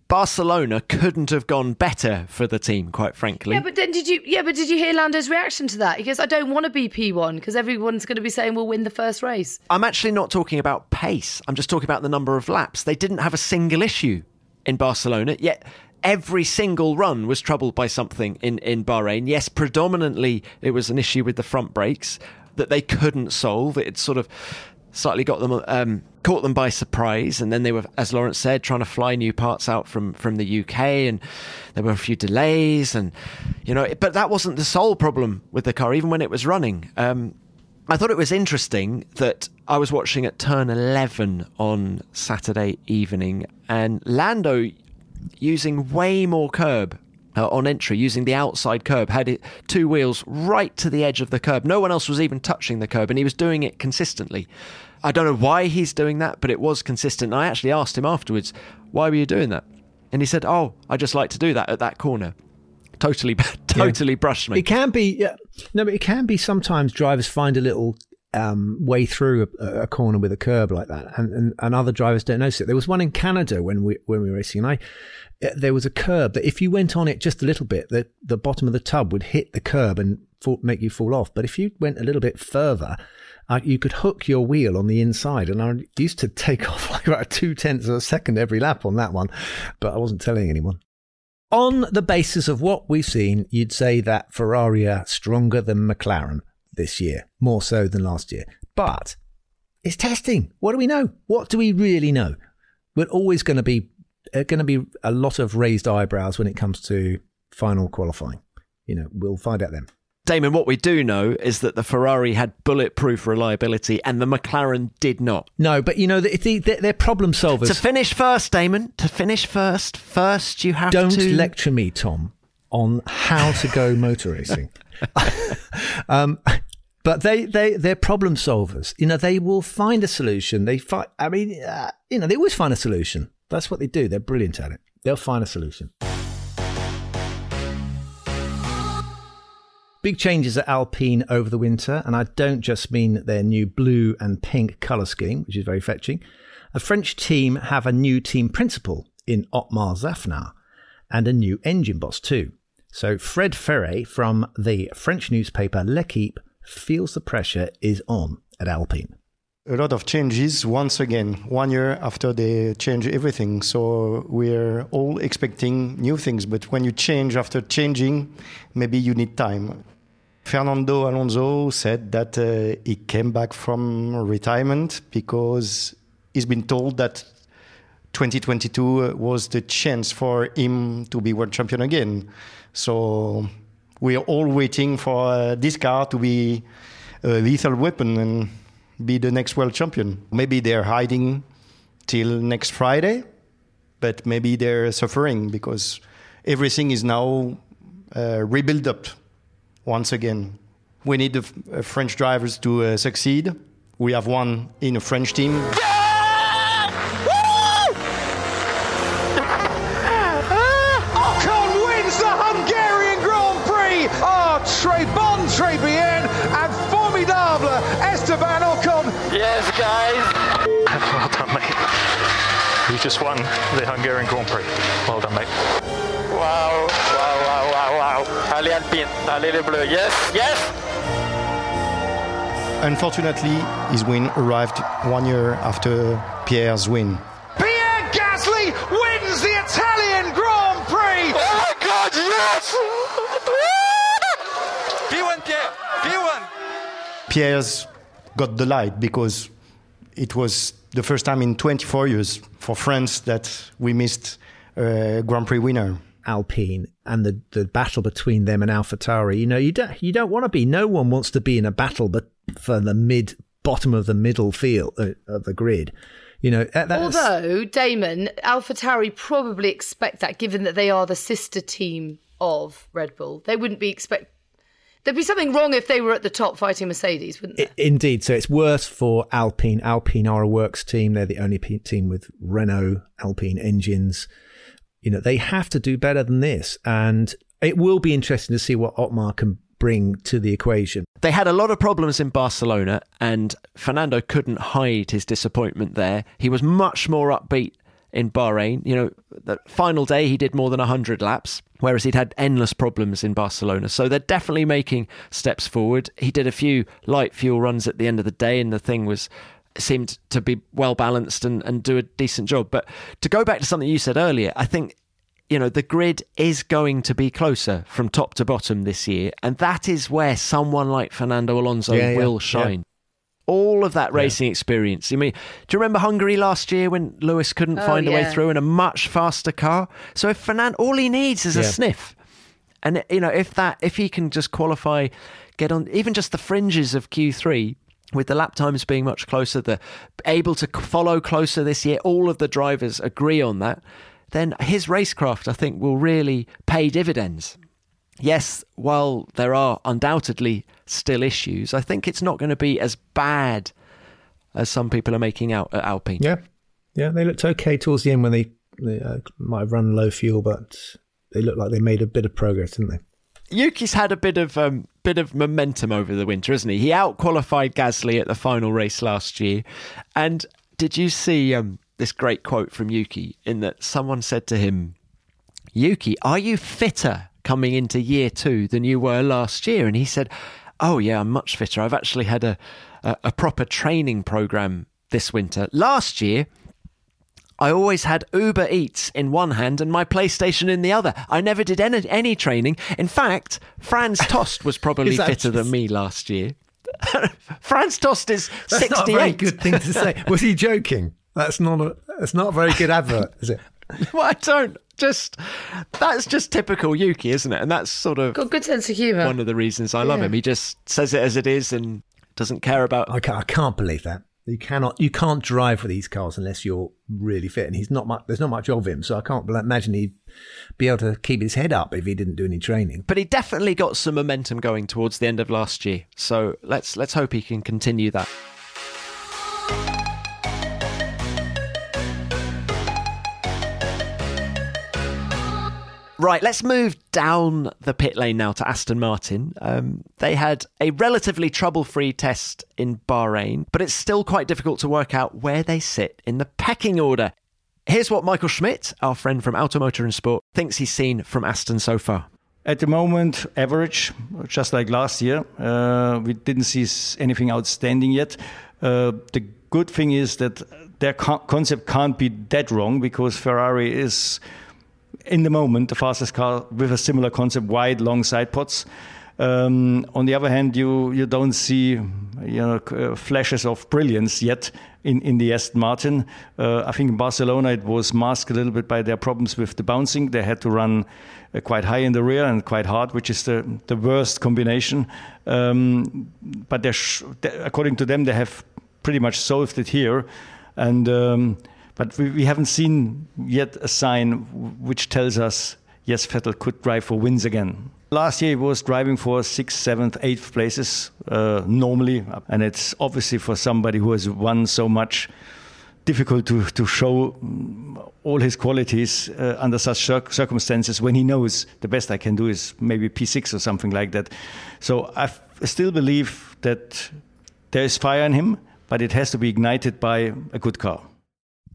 Barcelona couldn't have gone better for the team, quite frankly.
Yeah, but then did you? Yeah, but did you hear Lando's reaction to that? He goes, "I don't want to be P1 because everyone's going to be saying we'll win the first race."
I'm actually not talking about pace. I'm just talking about the number of laps. They didn't have a single issue in Barcelona, yet every single run was troubled by something in in Bahrain. Yes, predominantly it was an issue with the front brakes that they couldn't solve. It sort of slightly got them um, caught them by surprise and then they were as Lawrence said trying to fly new parts out from from the UK and there were a few delays and you know but that wasn't the sole problem with the car even when it was running. Um, I thought it was interesting that I was watching at turn 11 on Saturday evening and Lando using way more curb uh, on entry using the outside curb, had it two wheels right to the edge of the curb. No one else was even touching the curb, and he was doing it consistently. I don't know why he's doing that, but it was consistent. I actually asked him afterwards, "Why were you doing that?" And he said, "Oh, I just like to do that at that corner." Totally, totally yeah. brushed me.
It can be, yeah, no, but it can be. Sometimes drivers find a little um, way through a, a, corner with a curb like that, and, and, and other drivers don't notice it. There was one in Canada when we when we were racing, and I uh, there was a curb that if you went on it just a little bit, the the bottom of the tub would hit the curb and fall, make you fall off. But if you went a little bit further, uh, you could hook your wheel on the inside. And I used to take off like about two tenths of a second every lap on that one, but I wasn't telling anyone. On the basis of what we've seen, you'd say that Ferrari are stronger than McLaren this year, more so than last year. But it's testing. What do we know? What do we really know? We're always going to be uh, going to be a lot of raised eyebrows when it comes to final qualifying. You know, we'll find out then.
Damon, what we do know is that the Ferrari had bulletproof reliability and the McLaren did not.
No, but you know, they, are problem solvers.
To finish first, Damon, to finish first, first you have
Don't
to.
Don't lecture me, Tom, on how to go motor racing. um, but they they they're problem solvers. You know, they will find a solution. They find. I mean, uh, you know, they always find a solution. That's what they do. They're brilliant at it. They'll find a solution. Big changes at Alpine over the winter, and I don't just mean their new blue and pink colour scheme, which is very fetching. A French team have a new team principal in Otmar Szafnauer and a new engine boss too. So Fred Ferret from the French newspaper L'Equipe feels the pressure is on at Alpine?
a lot of changes once again, one year after they change everything. So we're all expecting new things, but when you change after changing, maybe you need time. Fernando Alonso said that uh, he came back from retirement because he's been told that 2022 was the chance for him to be world champion again. So we're all waiting for uh, this car to be a lethal weapon and be the next world champion. Maybe they're hiding till next Friday, but maybe they're suffering because everything is now uh, rebuilt up once again. We need the uh, French drivers to uh, succeed. We have one in a French team.
Ocon
just won the Hungarian Grand Prix. Well done, mate.
Wow, wow, wow, wow, wow. Allez Alpine, allez les bleus. Yes, yes.
Unfortunately, his win arrived one year after Pierre's win.
Pierre Gasly wins the Italian Grand Prix.
Oh my God, yes.
P1 Pierre, P1.
Pierre's got the light because it was the first time in 24 years for France that we missed a Grand Prix winner.
Alpine and the, the battle between them and AlphaTauri. You know, you don't you don't want to be. No one wants to be in a battle, but for the mid bottom of the middle field uh, of the grid. You know, uh, that's,
Although Damon, AlphaTauri probably expect that, given that they are the sister team of Red Bull. They wouldn't be expect. There'd be something wrong if they were at the top fighting Mercedes, wouldn't there?
I- indeed. So it's worse for Alpine. Alpine are a works team. They're the only pe- team with Renault Alpine engines. You know, they have to do better than this, and it will be interesting to see what Otmar can bring to the equation.
They had a lot of problems in Barcelona, and Fernando couldn't hide his disappointment there. He was much more upbeat in Bahrain. You know, the final day he did more than 100 laps, whereas he'd had endless problems in Barcelona. So they're definitely making steps forward. He did a few light fuel runs at the end of the day, and the thing was seemed to be well balanced and, and do a decent job. But to go back to something you said earlier, I think you know, the grid is going to be closer from top to bottom this year. And that is where someone like Fernando Alonso
Yeah,
will
yeah.
shine. All of that racing experience. I mean, do you remember Hungary last year when Lewis couldn't
Oh,
find a way through in a much faster car? So if Fernand, all he needs is a sniff. And you know, if that, if he can just qualify, get on even just the fringes of Q3, with the lap times being much closer, the able to follow closer this year, all of the drivers agree on that. Then his racecraft, I think, will really pay dividends. Yes, while there are undoubtedly still issues, I think it's not going to be as bad as some people are making out at Alpine.
Yeah, yeah, they looked okay towards the end when they, they uh, might have run low fuel, but they looked like they made a bit of progress, didn't they?
Yuki's had a bit of um, bit of momentum over the winter, hasn't he? He outqualified Gasly at the final race last year. And did you see um, this great quote from Yuki in that someone said to him, "Yuki, are you fitter coming into year two than you were last year?" And he said, "Oh yeah, I'm much fitter. I've actually had a a, a proper training program this winter. Last year." I always had Uber Eats in one hand and my PlayStation in the other. I never did any, any training. In fact, Franz Tost was probably fitter than me last year. Franz Tost is
That's
68.
not a very good thing to say. Was he joking? That's not a. That's not a very good advert, is it?
well, I don't just. That's just typical Yuki, isn't it? And that's sort of
Got good sense of humour.
one of the reasons I love
Yeah.
him. He just says it as it is and doesn't care about.
I can't, I can't believe that. You cannot. You can't drive with these cars unless you're really fit, and he's not much. There's not much of him, so I can't imagine he'd be able to keep his head up if he didn't do any training.
But he definitely got some momentum going towards the end of last year. So let's let's hope he can continue that. Right, let's move down the pit lane now to Aston Martin. Um, they had a relatively trouble free test in Bahrain, but it's still quite difficult to work out where they sit in the pecking order. Here's what Michael Schmidt, our friend from Auto Motor und Sport, thinks he's seen from Aston so far.
At the moment, average, just like last year. Uh, we didn't see anything outstanding yet. Uh, the good thing is that their co- concept can't be that wrong because Ferrari is, in the moment, the fastest car with a similar concept, wide, long side pods. Um, on the other hand, you you don't see you know uh, flashes of brilliance yet in, in the Aston Martin. Uh, I think in Barcelona it was masked a little bit by their problems with the bouncing. They had to run uh, quite high in the rear and quite hard, which is the the worst combination. Um, but sh- according to them, they have pretty much solved it here, and. Um, but we, we haven't seen yet a sign which tells us yes, Vettel could drive for wins again. Last year he was driving for sixth, seventh, eighth places uh, normally, and it's obviously for somebody who has won so much difficult to, to show all his qualities uh, under such circumstances when he knows the best I can do is maybe P6 or something like that. So I still believe that there is fire in him, but it has to be ignited by a good car.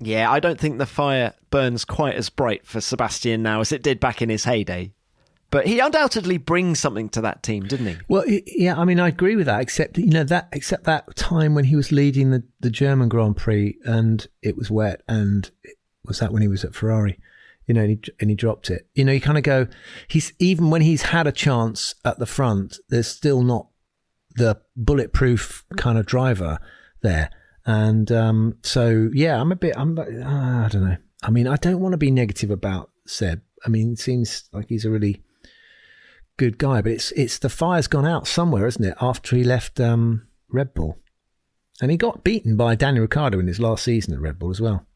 Yeah, I don't think the fire burns quite as bright for Sebastian now as it did back in his heyday. But he undoubtedly brings something to that team, didn't he?
Well, yeah, I mean, I agree with that. Except you know that, except that time when he was leading the, the German Grand Prix and it was wet, and was that when he was at Ferrari? You know, and he, and he dropped it. You know, you kind of go, he's even when he's had a chance at the front, there's still not the bulletproof kind of driver there. And um, so, yeah, I'm a bit, I'm, uh, I don't know. I mean, I don't want to be negative about Seb. I mean, it seems like he's a really good guy, but it's it's the fire's gone out somewhere, isn't it? After he left um, Red Bull, and he got beaten by Daniel Ricciardo in his last season at Red Bull as well.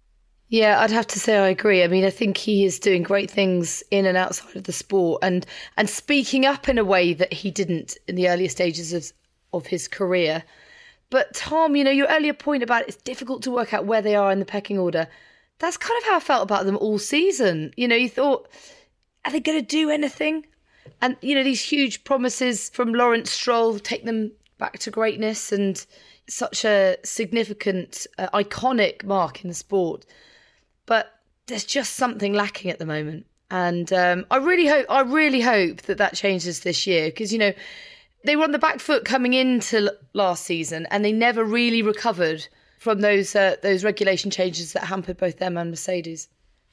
Yeah, I'd have to say I agree. I mean, I think he is doing great things in and outside of the sport, and and speaking up in a way that he didn't in the earlier stages of of his career. But Tom, you know, your earlier point about it's difficult to work out where they are in the pecking order. That's kind of how I felt about them all season. You know, you thought, are they going to do anything? And, you know, these huge promises from Lawrence Stroll take them back to greatness and such a significant, uh, iconic mark in the sport. But there's just something lacking at the moment. And um, I really hope, I really hope that that changes this year because, you know, they were on the back foot coming into last season and they never really recovered from those uh, those regulation changes that hampered both them and Mercedes.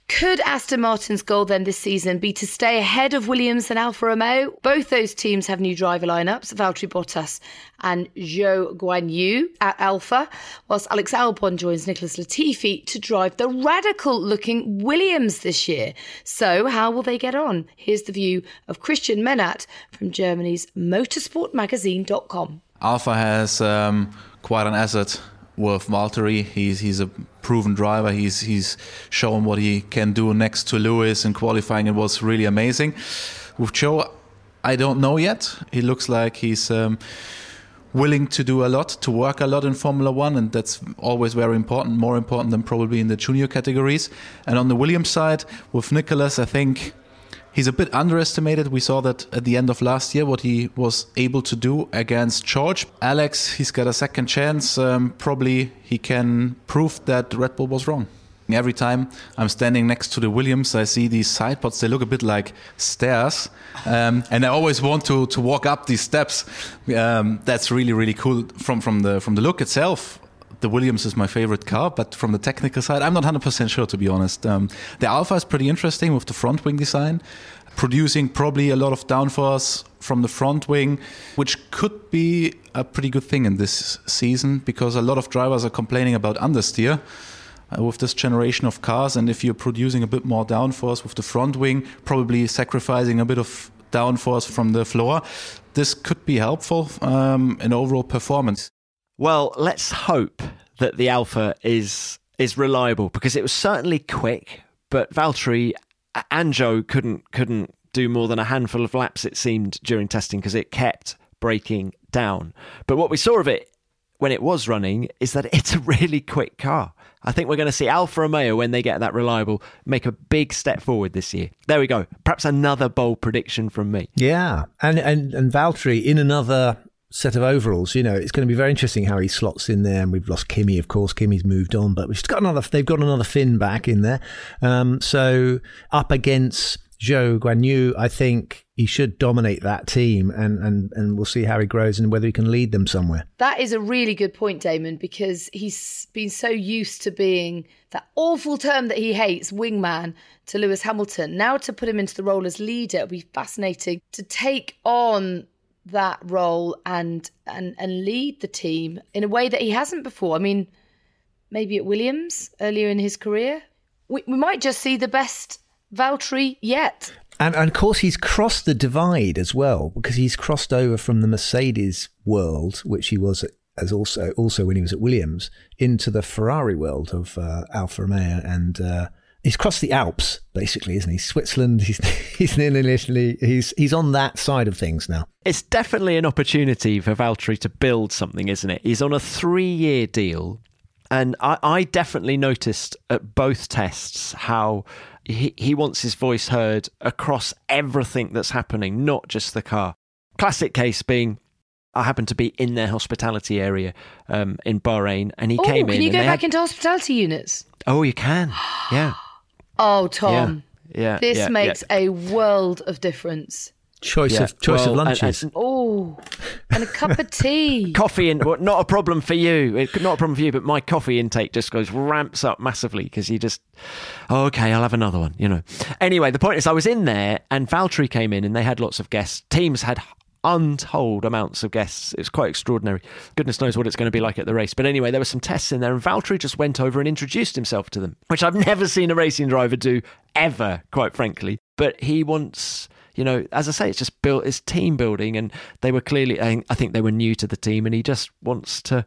Could Aston Martin's goal then this season be to stay ahead of Williams and Alfa Romeo? Both those teams have new driver lineups, Valtteri Bottas and Zhou Guanyu at Alfa, whilst Alex Albon joins Nicholas Latifi to drive the radical looking Williams this year. So, how will they get on? Here's the view of Christian Menath from Germany's motorsportmagazine.com.
Alfa has um, quite an asset with Valtteri. He's he's a proven driver. He's he's shown what he can do next to Lewis in qualifying. It was really amazing. With Zhou, I don't know yet. He looks like he's. Um, willing to do a lot, to work a lot in Formula One, and that's always very important, more important than probably in the junior categories. And on the Williams side, with Nicholas, I think he's a bit underestimated. We saw that at the end of last year, what he was able to do against George. Alex, he's got a second chance. Um, probably he can prove that Red Bull was wrong. Every time I'm standing next to the Williams, I see these side pods. They look a bit like stairs, um, and I always want to to walk up these steps. Um, that's really really cool from from the from the look itself the Williams is my favorite car, but from the technical side, I'm not 100% sure to be honest. Um, the Alfa is pretty interesting with the front wing design, producing probably a lot of downforce from the front wing, which could be a pretty good thing in this season because a lot of drivers are complaining about understeer. Uh, with this generation of cars, and if you're producing a bit more downforce with the front wing, probably sacrificing a bit of downforce from the floor, this could be helpful um, in overall performance.
Well, let's hope that the Alfa is is reliable because it was certainly quick, but Valtteri and Zhou couldn't couldn't do more than a handful of laps it seemed during testing because it kept breaking down. But what we saw of it when it was running is that it's a really quick car. I think we're going to see Alfa Romeo when they get that reliable make a big step forward this year. There we go. Perhaps another bold prediction from me.
Yeah, and and and Valtteri in another set of overalls. You know, it's going to be very interesting how he slots in there. And we've lost Kimi, of course. Kimi's moved on, but we've got another. They've got another Finn back in there. Um, so up against Zhou Guanyu, I think he should dominate that team, and, and, and we'll see how he grows and whether he can lead them somewhere.
That is a really good point, Damon, because he's been so used to being that awful term that he hates, wingman, to Lewis Hamilton. Now to put him into the role as leader, it'll be fascinating to take on that role and and and lead the team in a way that he hasn't before. I mean, maybe at Williams earlier in his career, we, we might just see the best Valtteri yet.
And, and of course, he's crossed the divide as well because he's crossed over from the Mercedes world, which he was as also also when he was at Williams, into the Ferrari world of uh, Alfa Romeo, and uh, he's crossed the Alps basically, isn't he? Switzerland, he's he's in Italy, he's he's on that side of things now.
It's definitely an opportunity for Valtteri to build something, isn't it? He's on a three-year deal, and I, I definitely noticed at both tests how he, he wants his voice heard across everything that's happening, not just the car. Classic case being I happened to be in their hospitality area um, in Bahrain, and he
oh,
came
in.
Can
you go back
had...
into hospitality units?
Oh, you can. Yeah.
oh, Tom.
Yeah. yeah
this
yeah,
makes
yeah.
a world of difference.
Choice
Yeah.
of choice
Well,
of lunches.
and-
Oh, and a cup of tea.
coffee in well, not a problem for you it, not a problem for you but my coffee intake just goes ramps up massively because you just oh, okay i'll have another one you know anyway the point is i was in there and valtteri came in and they had lots of guests teams had untold amounts of guests. It was quite extraordinary. Goodness knows what it's going to be like at the race. But anyway there were some tests in there and valtteri just went over and introduced himself to them which i've never seen a racing driver do ever quite frankly. But he wants you know, as I say, it's just built, it's team building, and they were clearly, I I think they were new to the team, and he just wants to,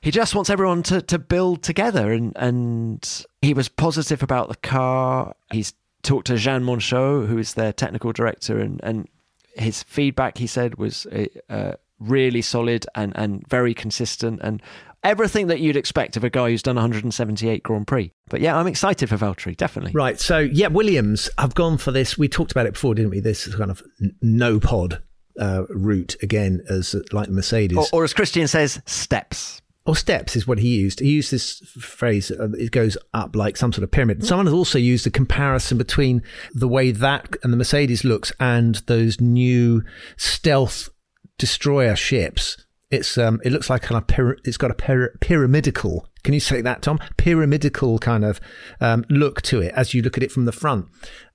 he just wants everyone to to build together, and and he was positive about the car. He's talked to Jan Monchaux, who is their technical director, and and his feedback, he said, was uh, uh, really solid and and very consistent, and everything that you'd expect of a guy who's done 178 Grand Prix. But yeah, I'm excited for Valtteri, definitely.
Right. So yeah, Williams have gone for this. We talked about it before, didn't we? This kind of no pod uh, route again, as like Mercedes.
Or, or as Christian says, steps.
Or steps is what he used. He used this phrase, uh, it goes up like some sort of pyramid. Someone has also used a comparison between the way that and the Mercedes looks and those new stealth destroyer ships. It's um, it looks like kind of pyra- it's got a pyra- pyramidical. Can you say that, Tom? Pyramidical kind of um, look to it as you look at it from the front.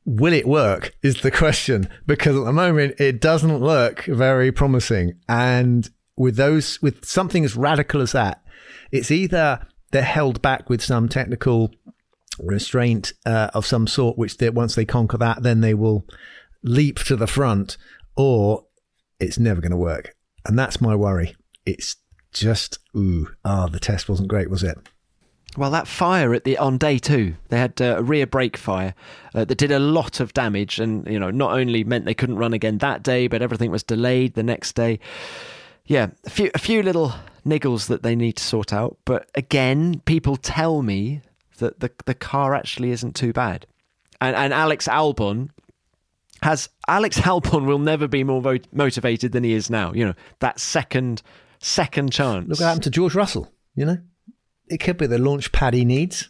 Will it work? Is the question because at the moment it doesn't look very promising. And with those, with something as radical as that, it's either they're held back with some technical restraint uh, of some sort, which they, once they conquer that, then they will leap to the front, or it's never going to work. And that's my worry. It's just, ooh, ah, the test wasn't great, was it?
Well, that fire at the on day two, they had uh, a rear brake fire uh, that did a lot of damage, and you know, not only meant they couldn't run again that day, but everything was delayed the next day. Yeah, a few a few little niggles that they need to sort out. But again, people tell me that the the car actually isn't too bad, and and Alex Albon has Alex Albon will never be more vo- motivated than he is now. You know that second second chance.
Look what happened to George Russell, you know? It could be the launch pad he needs.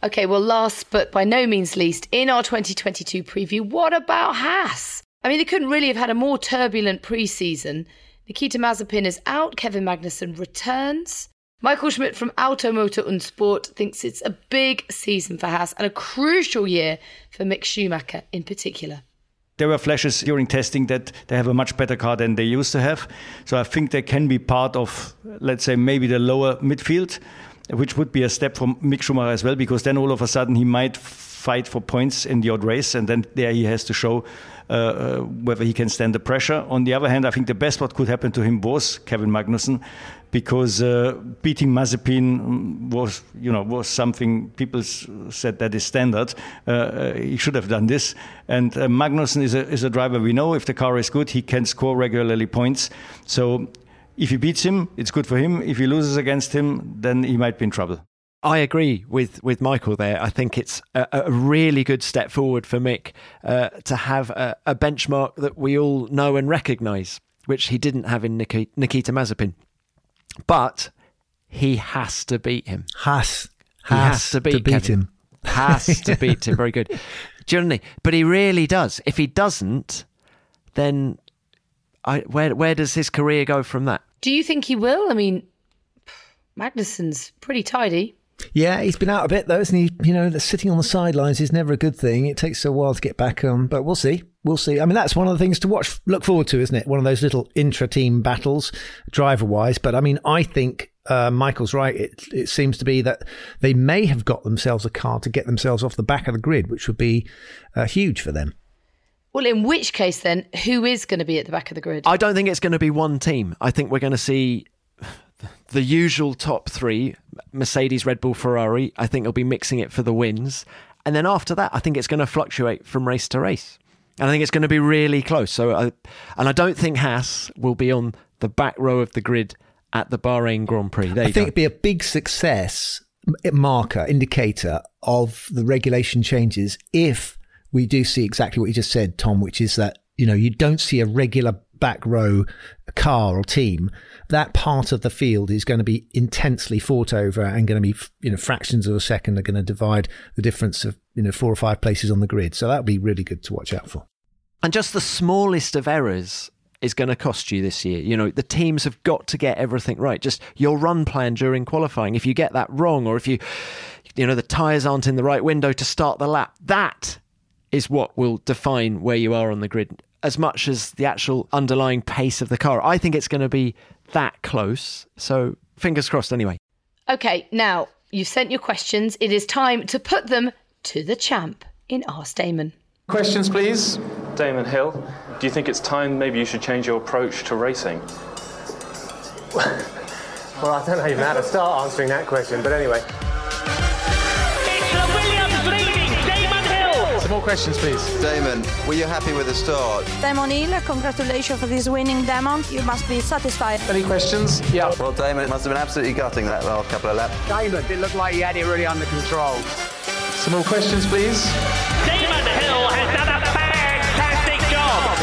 Okay, well, last but by no means least, in our 2022 preview, what about Haas? I mean, they couldn't really have had a more turbulent pre-season. Nikita Mazepin is out, Kevin Magnussen returns. Michael Schmidt from Auto Motor und Sport thinks it's a big season for Haas and a crucial year for Mick Schumacher in particular.
There were flashes during testing that they have a much better car than they used to have. So I think they can be part of, let's say, maybe the lower midfield, which would be a step for Mick Schumacher as well, because then all of a sudden he might fight for points in the odd race, and then there he has to show uh, uh, whether he can stand the pressure. On the other hand, I think the best what could happen to him was Kevin Magnussen, because uh, beating Mazepin was, you know, was something people said that is standard. Uh, uh, he should have done this. And uh, Magnussen is a, is a driver we know. If the car is good, he can score regularly points. So if he beats him, it's good for him. If he loses against him, then he might be in trouble.
I agree with, with Michael there. I think it's a, a really good step forward for Mick uh, to have a, a, benchmark that we all know and recognise, which he didn't have in Nikita, Nikita Mazepin. But he has to beat him.
Has.
He has, has to beat,
to beat him.
Has to beat him. Very good. Johnny, but he really does. If he doesn't, then I, where where does his career go from that?
Do you think he will? I mean, Magnussen's pretty tidy.
Yeah, he's been out a bit though, isn't he? You know, sitting on the sidelines is never a good thing. It takes a while to get back on, but we'll see. We'll see. I mean, that's one of the things to watch, look forward to, isn't it? One of those little intra-team battles, driver-wise. But I mean, I think uh, Michael's right. It, it seems to be that they may have got themselves a car to get themselves off the back of the grid, which would be uh, huge for them.
Well, in which case, then, who is going to be at the back of the grid?
I don't think it's going to be one team. I think we're going to see the usual top three Mercedes, Red Bull, Ferrari. I think they'll be mixing it for the wins. And then after that, I think it's going to fluctuate from race to race. And I think it's going to be really close. So, I, and I don't think Haas will be on the back row of the grid at the Bahrain Grand Prix. There I
think go. it'd be a big success marker, indicator of the regulation changes if we do see exactly what you just said, Tom, which is that, you know, you don't see a regular back row car or team, that part of the field is going to be intensely fought over and going to be, you know, fractions of a second are going to divide the difference of, you know, four or five places on the grid. So that'll be really good to watch out for.
And just the smallest of errors is going to cost you this year. You know, the teams have got to get everything right. Just your run plan during qualifying. If you get that wrong, or if you, you know, the tyres aren't in the right window to start the lap, that is what will define where you are on the grid as much as the actual underlying pace of the car. I think it's going to be that close. So fingers crossed anyway.
Okay, now you've sent your questions. It is time to put them to the champ in Ask Damon.
Questions, please. Damon Hill, do you think it's time maybe you should change your approach to racing?
well, I don't know even how to start answering that question, but anyway.
Questions, please.
Damon, were you happy with the start?
Damon Hill, congratulations for this winning, Damon. You must be satisfied.
Any questions? Yeah.
Well, Damon, it must have been absolutely gutting that last couple of laps.
Damon, it looked like he had it really under control.
Some more questions, please.
Damon Hill has done a fantastic
job.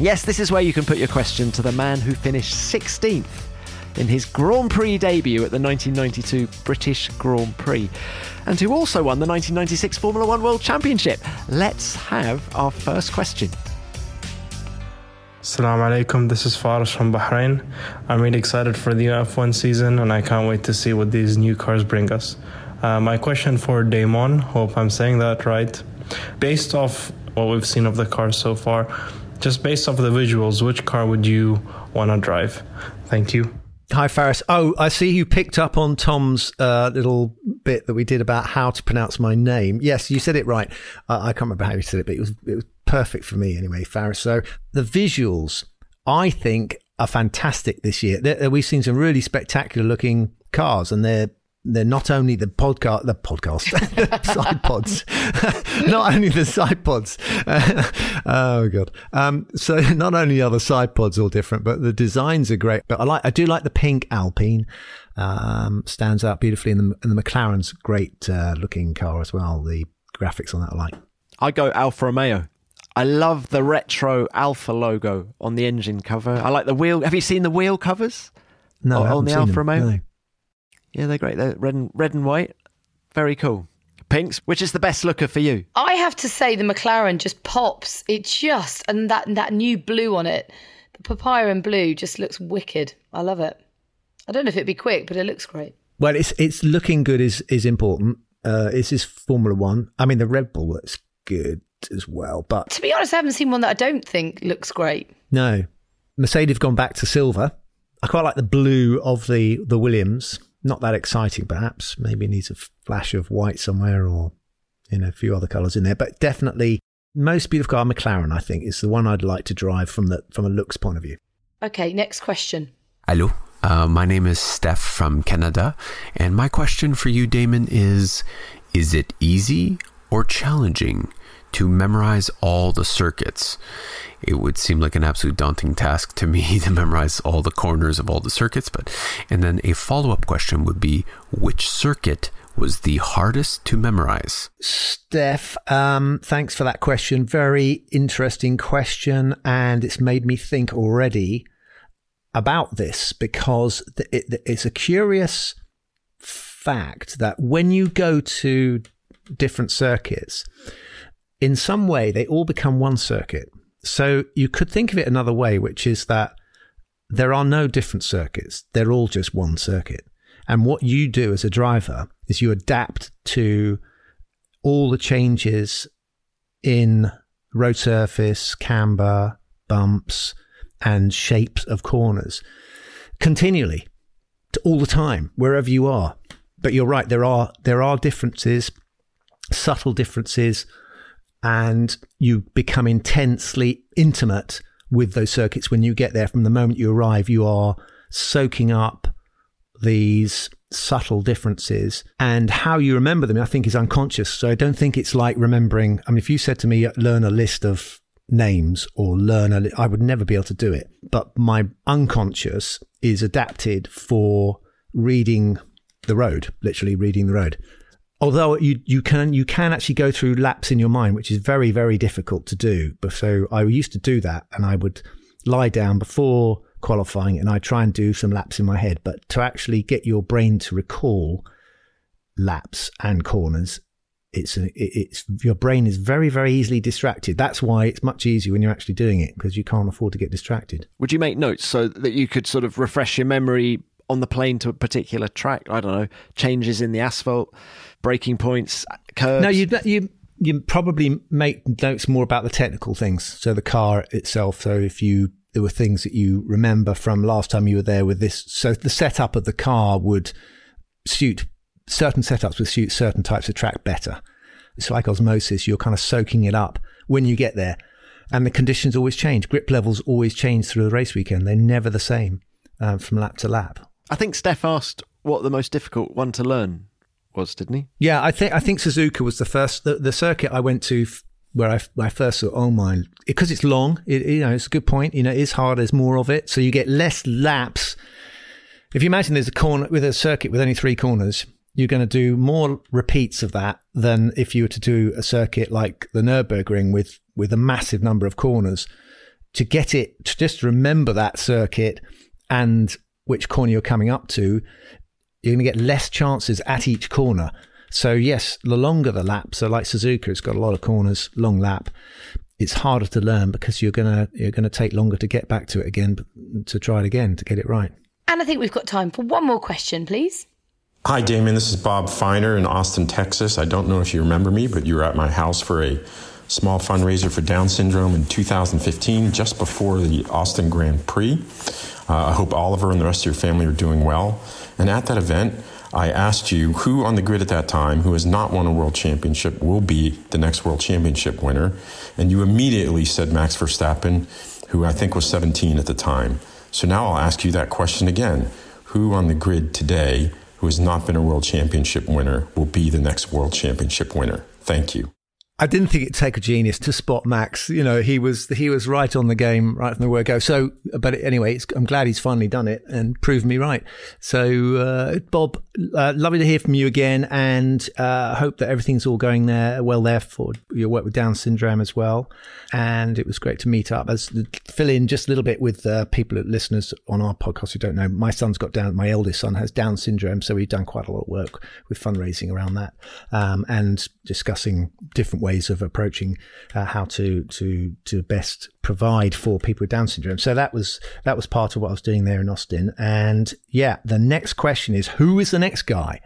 Yes, this is where you can put your question to the man who finished 16th in his Grand Prix debut at the 1992 British Grand Prix, and who also won the 1996 Formula One World Championship. Let's have our first question.
Assalamu alaikum, this is Faris from Bahrain. I'm really excited for the F1 season and I can't wait to see what these new cars bring us. Uh, my question for Damon, hope I'm saying that right. Based off what we've seen of the car so far, just based off the visuals, which car would you want to drive? Thank you.
Hi, Faris. Oh, I see you picked up on Tom's uh, little bit that we did about how to pronounce my name. Yes, you said it right. Uh, I can't remember how you said it, but it was it was perfect for me anyway, Faris. So the visuals, I think, are fantastic this year. we've seen some really spectacular looking cars, and they're they're not only the podcast, the podcast, side pods, not only the side pods. oh god! Um, so not only are the side pods all different, but the designs are great. But I like, I do like the pink Alpine. Um, stands out beautifully, and the, and the McLaren's great uh, looking car as well. The graphics on that I like.
I go Alfa Romeo. I love the retro Alfa logo on the engine cover. I like the wheel. Have you seen the wheel covers?
No,
on,
on
the Alfa
them,
Romeo.
No.
Yeah, they're great. They're red and red and white. Very cool. Pinks, which is the best looker for you?
I have to say the McLaren just pops. It just and that that new blue on it, the papaya and blue just looks wicked. I love it. I don't know if it'd be quick, but it looks great.
Well, it's it's looking good is is important. Uh, this is Formula One. I mean, the Red Bull looks good as well, but
to be honest, I haven't seen one that I don't think looks great.
No, Mercedes have gone back to silver. I quite like the blue of the the Williams not that exciting, perhaps. Maybe needs a flash of white somewhere or you know a few other colours in there. But definitely, most beautiful car McLaren, I think, is the one I'd like to drive from the from a looks point of view.
Okay, next question.
Hello. Uh, my name is Steph from Canada, and my question for you, Damon, is Is it easy or challenging to memorize all the circuits? It would seem like an absolute daunting task to me to memorize all the corners of all the circuits, but and then a follow up question would be Which circuit was the hardest to memorize?
Steph, um, thanks for that question. Very interesting question, and it's made me think already about this because it's a curious fact that when you go to different circuits, in some way they all become one circuit. So you could think of it another way, which is that there are no different circuits, they're all just one circuit. And what you do as a driver is you adapt to all the changes in road surface, camber, bumps, and shapes of corners continually, all the time, wherever you are. But you're right, there are there are differences, subtle differences, and you become intensely intimate with those circuits when you get there. From the moment you arrive, you are soaking up these subtle differences and how you remember them i think is unconscious so i don't think it's like remembering i mean if you said to me learn a list of names or learn a li- I would never be able to do it. But my unconscious is adapted for reading the road, literally reading the road. Although you, you can you can actually go through laps in your mind, which is very very difficult to do. But so I used to do that, and I would lie down before qualifying, and I try and do some laps in my head. But to actually get your brain to recall laps and corners it's it's your brain is very very easily distracted. That's why it's much easier when you're actually doing it because you can't afford to get distracted.
Would you make notes so that you could sort of refresh your memory on the plane to a particular track? I don't know, changes in the asphalt, braking points, curves.
No, you you you probably make notes more about the technical things. So the car itself. So if you there were things that you remember from last time you were there with this. So the setup of the car would suit certain setups would suit certain types of track better. It's like osmosis. You're kind of soaking it up when you get there. And the conditions always change. Grip levels always change through the race weekend. They're never the same um, from lap to lap.
I think Steph asked what the most difficult one to learn was, didn't he?
Yeah, I think I think Suzuka was the first the, the circuit I went to f- where I, where I first saw. Oh my, because it's long. It, you know, it's a good point. You know, it is hard. There's more of it, so you get less laps. If you imagine there's a corner with a circuit with only three corners, you're going to do more repeats of that than if you were to do a circuit like the Nurburgring with with a massive number of corners. To get it, to just remember that circuit and which corner you're coming up to, you're going to get less chances at each corner. So yes, the longer the lap, so like Suzuka, it's got a lot of corners, long lap. It's harder to learn because you're gonna you're gonna take longer to get back to it again, to try it again to get it right.
And I think we've got time for one more question, please.
Hi, Damon. This is Bob Feiner in Austin, Texas. I don't know if you remember me, but you were at my house for a small fundraiser for Down syndrome in 2015, just before the Austin Grand Prix. Uh, I hope Oliver and the rest of your family are doing well. And at that event, I asked you who on the grid at that time, who has not won a world championship, will be the next world championship winner. And you immediately said Max Verstappen, who I think was 17 at the time. So now I'll ask you that question again. Who on the grid today who has not been a world championship winner, will be the next world championship winner. Thank you.
I didn't think it'd take a genius to spot Max. You know, he was he was right on the game right from the word go. So, but anyway, I'm glad he's finally done it and proved me right. So, uh, Bob, uh, lovely to hear from you again, and uh, hope that everything's all going there well there for your work with Down syndrome as well. And it was great to meet up. As fill in just a little bit with uh, people, listeners on our podcast who don't know, my son's got down. My eldest son has Down syndrome, so we've done quite a lot of work with fundraising around that um, and discussing different ways of approaching uh, how to to to best provide for people with Down syndrome. So that was that was part of what I was doing there in Austin. And yeah, the next question is who is the next guy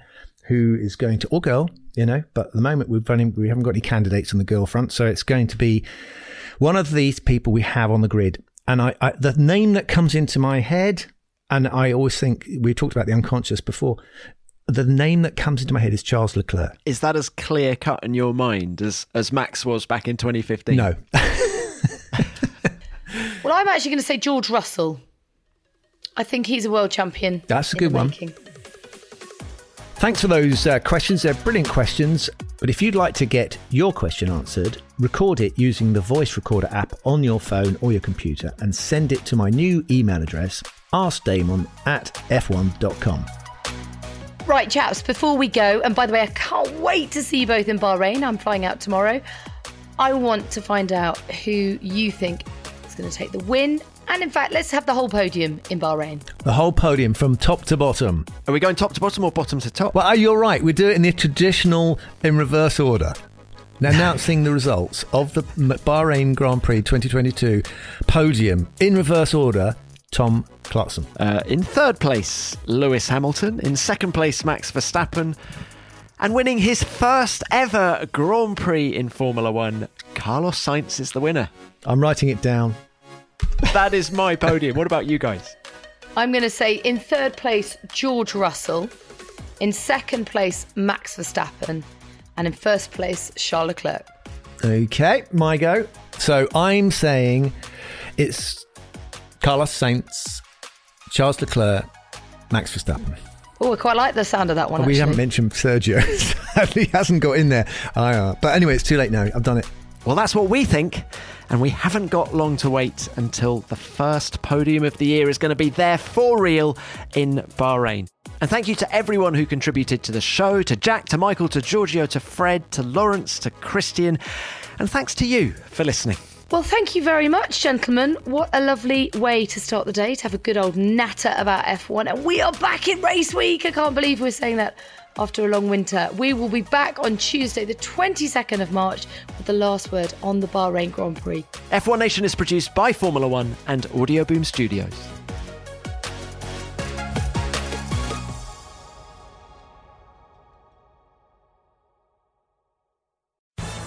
who is going to or girl, you know? But at the moment we've running, we haven't got any candidates on the girl front, so it's going to be one of these people we have on the grid. And I, I the name that comes into my head and I always think we talked about the unconscious before. The name that comes into my head is Charles Leclerc.
Is that as clear cut in your mind as, as Max was back in 2015?
No.
Well, I'm actually going to say George Russell. I think he's a world champion.
That's a good one.
making.
Thanks for those uh, questions. They're brilliant questions. But if you'd like to get your question answered, record it using the voice recorder app on your phone or your computer and send it to my new email address, askdamon at f1.com.
Right, chaps, before we go, and by the way, I can't wait to see you both in Bahrain. I'm flying out tomorrow. I want to find out who you think is going to take the win. And in fact, let's have the whole podium in Bahrain.
The whole podium from top to bottom.
Are we going top to bottom or bottom to top?
Well, you're right. We do it in the traditional, in reverse order. Now, announcing the results of the Bahrain Grand Prix 2022 podium in reverse order. Tom Clarkson.
Uh, in third place, Lewis Hamilton. In second place, Max Verstappen. And winning his first ever Grand Prix in Formula One, Carlos Sainz is the winner.
I'm writing it down.
That is my podium. What about you guys?
I'm going to say in third place, George Russell. In second place, Max Verstappen. And in first place, Charles Leclerc.
Okay, my go. So I'm saying it's Carlos Sainz, Charles Leclerc, Max Verstappen.
Oh, I quite like the sound of that one.
we
actually.
haven't mentioned Sergio. He hasn't got in there. I, uh, but anyway, it's too late now. I've done it.
Well, that's what we think. And we haven't got long to wait until the first podium of the year is going to be there for real in Bahrain. And thank you to everyone who contributed to the show to Jack, to Michael, to Giorgio, to Fred, to Lawrence, to Christian. And thanks to you for listening.
Well, thank you very much, gentlemen. What a lovely way to start the day to have a good old natter about F1. And we are back in race week. I can't believe we're saying that after a long winter. We will be back on Tuesday, the 22nd of March, with the last word on the Bahrain Grand Prix.
F1 Nation is produced by Formula One and Audioboom Studios.